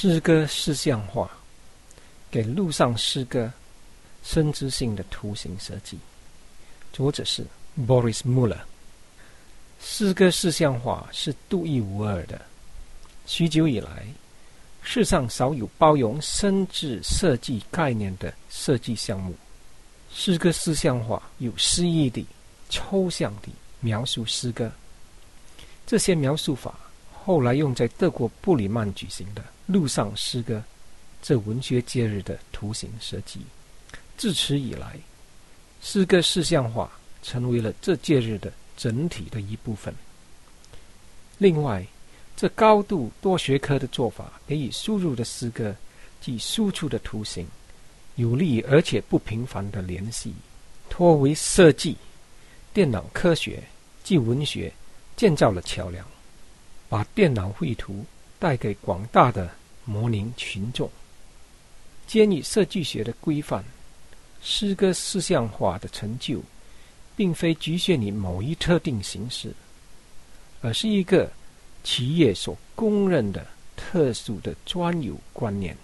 诗歌视像化，给路上诗歌生殖性的图形设计。作者是 Boris Muller。诗歌视像化是独一无二的。许久以来，世上少有包容生殖设计概念的设计项目。诗歌视像化有诗意的、抽象的描述诗歌。这些描述法后来用在德国布里曼举行的路上诗歌这文学节日的图形设计。自此以来，诗歌视像化成为了这节日的。整体的一部分。另外，这高度多学科的做法，给予输入的诗歌及输出的图形有利而且不频繁的联系，托为设计、电脑科学及文学建造了桥梁，把电脑绘图带给广大的模拟群众。鉴于设计学的规范，诗歌思想化的成就。并非局限于某一特定形式，而是一个企业所公认的特殊的专有观念。